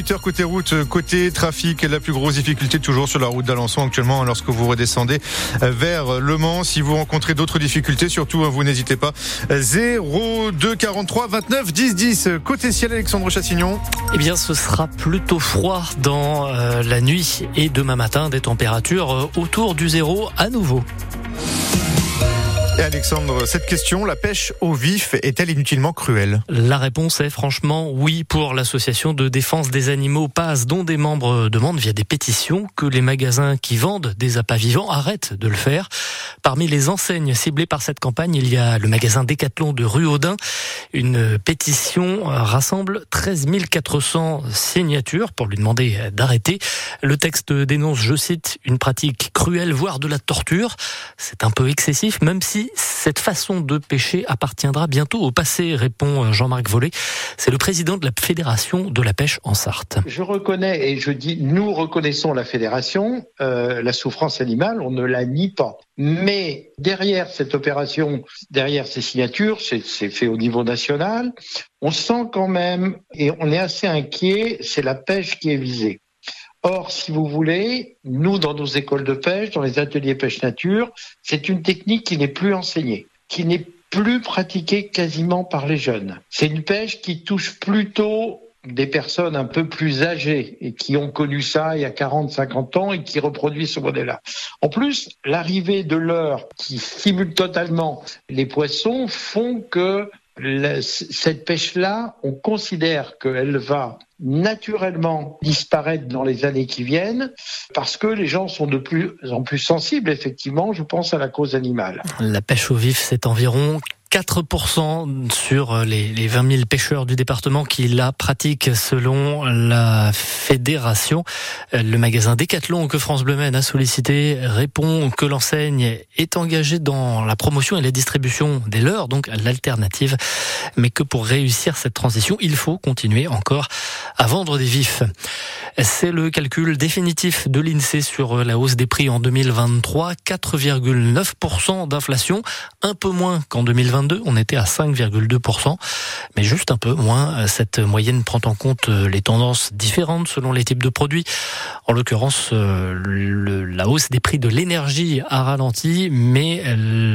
18h côté route, côté trafic, la plus grosse difficulté toujours sur la route d'Alençon actuellement lorsque vous redescendez vers Le Mans. Si vous rencontrez d'autres difficultés, surtout vous n'hésitez pas. 0 2 43 29 10 10 côté ciel Alexandre Chassignon. Eh bien ce sera plutôt froid dans euh, la nuit et demain matin des températures euh, autour du zéro à nouveau. Alexandre, cette question, la pêche au vif est-elle inutilement cruelle? La réponse est franchement oui pour l'association de défense des animaux PAS, dont des membres demandent via des pétitions que les magasins qui vendent des appâts vivants arrêtent de le faire. Parmi les enseignes ciblées par cette campagne, il y a le magasin Décathlon de rue Audin. Une pétition rassemble 13 400 signatures pour lui demander d'arrêter. Le texte dénonce, je cite, une pratique cruelle, voire de la torture. C'est un peu excessif, même si cette façon de pêcher appartiendra bientôt au passé, répond euh, Jean-Marc Vollet. C'est le président de la Fédération de la pêche en Sarthe. Je reconnais, et je dis nous reconnaissons la Fédération, euh, la souffrance animale, on ne la nie pas. Mais derrière cette opération, derrière ces signatures, c'est fait au niveau national, on sent quand même, et on est assez inquiet, c'est la pêche qui est visée. Or, si vous voulez, nous, dans nos écoles de pêche, dans les ateliers pêche nature, c'est une technique qui n'est plus enseignée, qui n'est plus pratiquée quasiment par les jeunes. C'est une pêche qui touche plutôt des personnes un peu plus âgées et qui ont connu ça il y a 40, 50 ans et qui reproduisent ce modèle-là. En plus, l'arrivée de l'heure qui stimule totalement les poissons font que cette pêche-là, on considère qu'elle va naturellement disparaître dans les années qui viennent parce que les gens sont de plus en plus sensibles, effectivement, je pense à la cause animale. La pêche au vif, c'est environ 4% sur les, les 20 000 pêcheurs du département qui la pratiquent selon la fédération. Le magasin Decathlon que France Bleu a sollicité répond que l'enseigne est engagée dans la promotion et la distribution des leurs, donc l'alternative, mais que pour réussir cette transition, il faut continuer encore à vendre des vifs. C'est le calcul définitif de l'INSEE sur la hausse des prix en 2023, 4,9% d'inflation, un peu moins qu'en 2022, on était à 5,2%, mais juste un peu moins. Cette moyenne prend en compte les tendances différentes selon les types de produits. En l'occurrence, la hausse des prix de l'énergie a ralenti, mais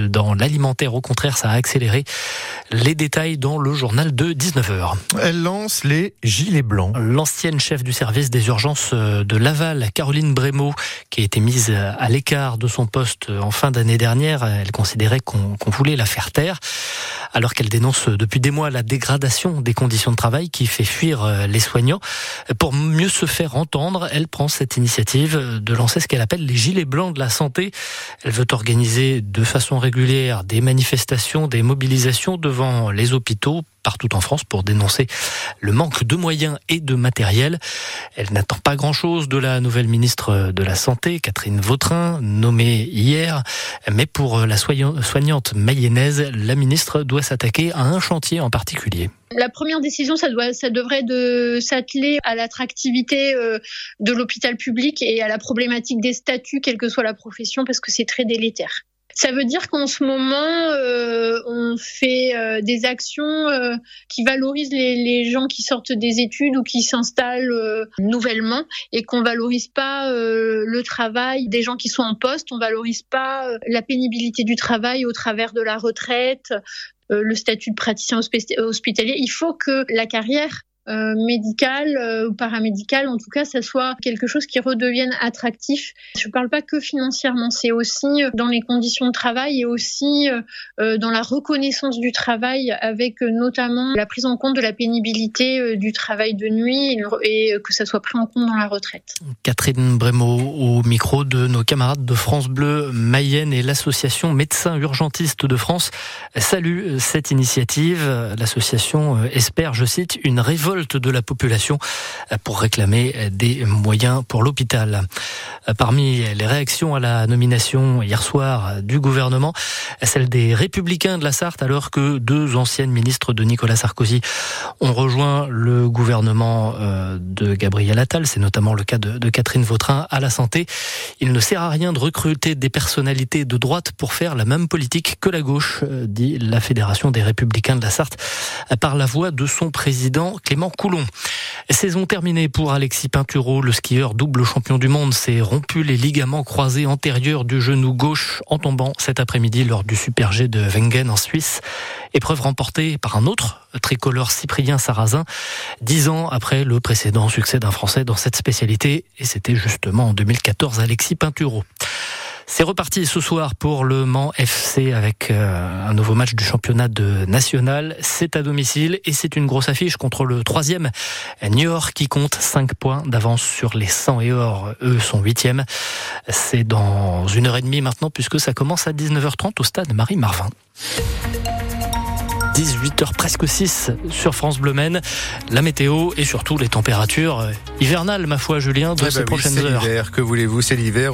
dans l'alimentaire, au contraire, ça a accéléré. Les détails dans le journal de 19h. Elle lance les gilets blancs. L'ancienne chef du service des urgences euh, de Laval, Caroline Brémaud, qui a été mise à l'écart de son poste en fin d'année dernière, elle considérait qu'on voulait la faire taire, alors qu'elle dénonce depuis des mois la dégradation des conditions de travail qui fait fuir euh, les soignants. Pour mieux se faire entendre, elle prend cette initiative de lancer ce qu'elle appelle les gilets blancs de la santé. Elle veut organiser de façon régulière des manifestations, des mobilisations devant les hôpitaux partout en France pour dénoncer le manque de moyens et de matériel. Elle n'attend pas grand-chose de la nouvelle ministre de la Santé, Catherine Vautrin, nommée hier. Mais pour la soignante mayonnaise, la ministre doit s'attaquer à un chantier en particulier. La première décision, ça, devrait de s'atteler à l'attractivité euh, de l'hôpital public et à la problématique des statuts, quelle que soit la profession, parce que c'est très délétère. Ça veut dire qu'en ce moment, euh, on fait euh, des actions euh, qui valorisent les, les, gens qui sortent des études ou qui s'installent nouvellement et qu'on valorise pas le travail des gens qui sont en poste, on valorise pas la pénibilité du travail au travers de la retraite, le statut de praticien hospitalier. Il faut que la carrière euh, médical euh, ou paramédical, en tout cas, ça soit quelque chose qui redevienne attractif. Je ne parle pas que financièrement, c'est aussi euh, dans les conditions de travail et aussi dans la reconnaissance du travail, avec notamment la prise en compte de la pénibilité du travail de nuit et, que ça soit pris en compte dans la retraite. Catherine Brémaud au micro de nos camarades de France Bleu Mayenne et l'association Médecins Urgentistes de France salue cette initiative. L'association espère, je cite, une révolte de la population pour réclamer des moyens pour l'hôpital. Parmi les réactions à la nomination hier soir du gouvernement, celle des Républicains de la Sarthe, alors que deux anciennes ministres de Nicolas Sarkozy ont rejoint le gouvernement euh, de Gabriel Attal. C'est notamment le cas de Catherine Vautrin à la santé. Il ne sert à rien de recruter des personnalités de droite pour faire la même politique que la gauche, euh, dit la Fédération des Républicains de la Sarthe, par la voix de son président Clément Clermont-Coulon. Saison terminée pour Alexis Pinturo, le skieur double champion du monde, s'est rompu les ligaments croisés antérieurs du genou gauche en tombant cet après-midi lors du Super G de Wengen en Suisse. Épreuve remportée par un autre tricolore Cyprien Sarrazin, dix ans après le précédent succès d'un Français dans cette spécialité, et c'était justement en 2014 Alexis Pinturo. C'est reparti ce soir pour le Mans FC avec euh, un nouveau match du championnat de national. C'est à domicile et c'est une grosse affiche contre le troisième York qui compte 5 points d'avance sur les 100 et or. Eux sont huitièmes. C'est dans une heure et demie maintenant puisque ça commence à 19h30 au stade Marie-Marvin. 18h presque 6 sur France Bleu Maine. La météo et surtout les températures hivernales, ma foi, Julien, de ces oui, prochaines c'est heures. l'hiver, que voulez-vous, c'est l'hiver.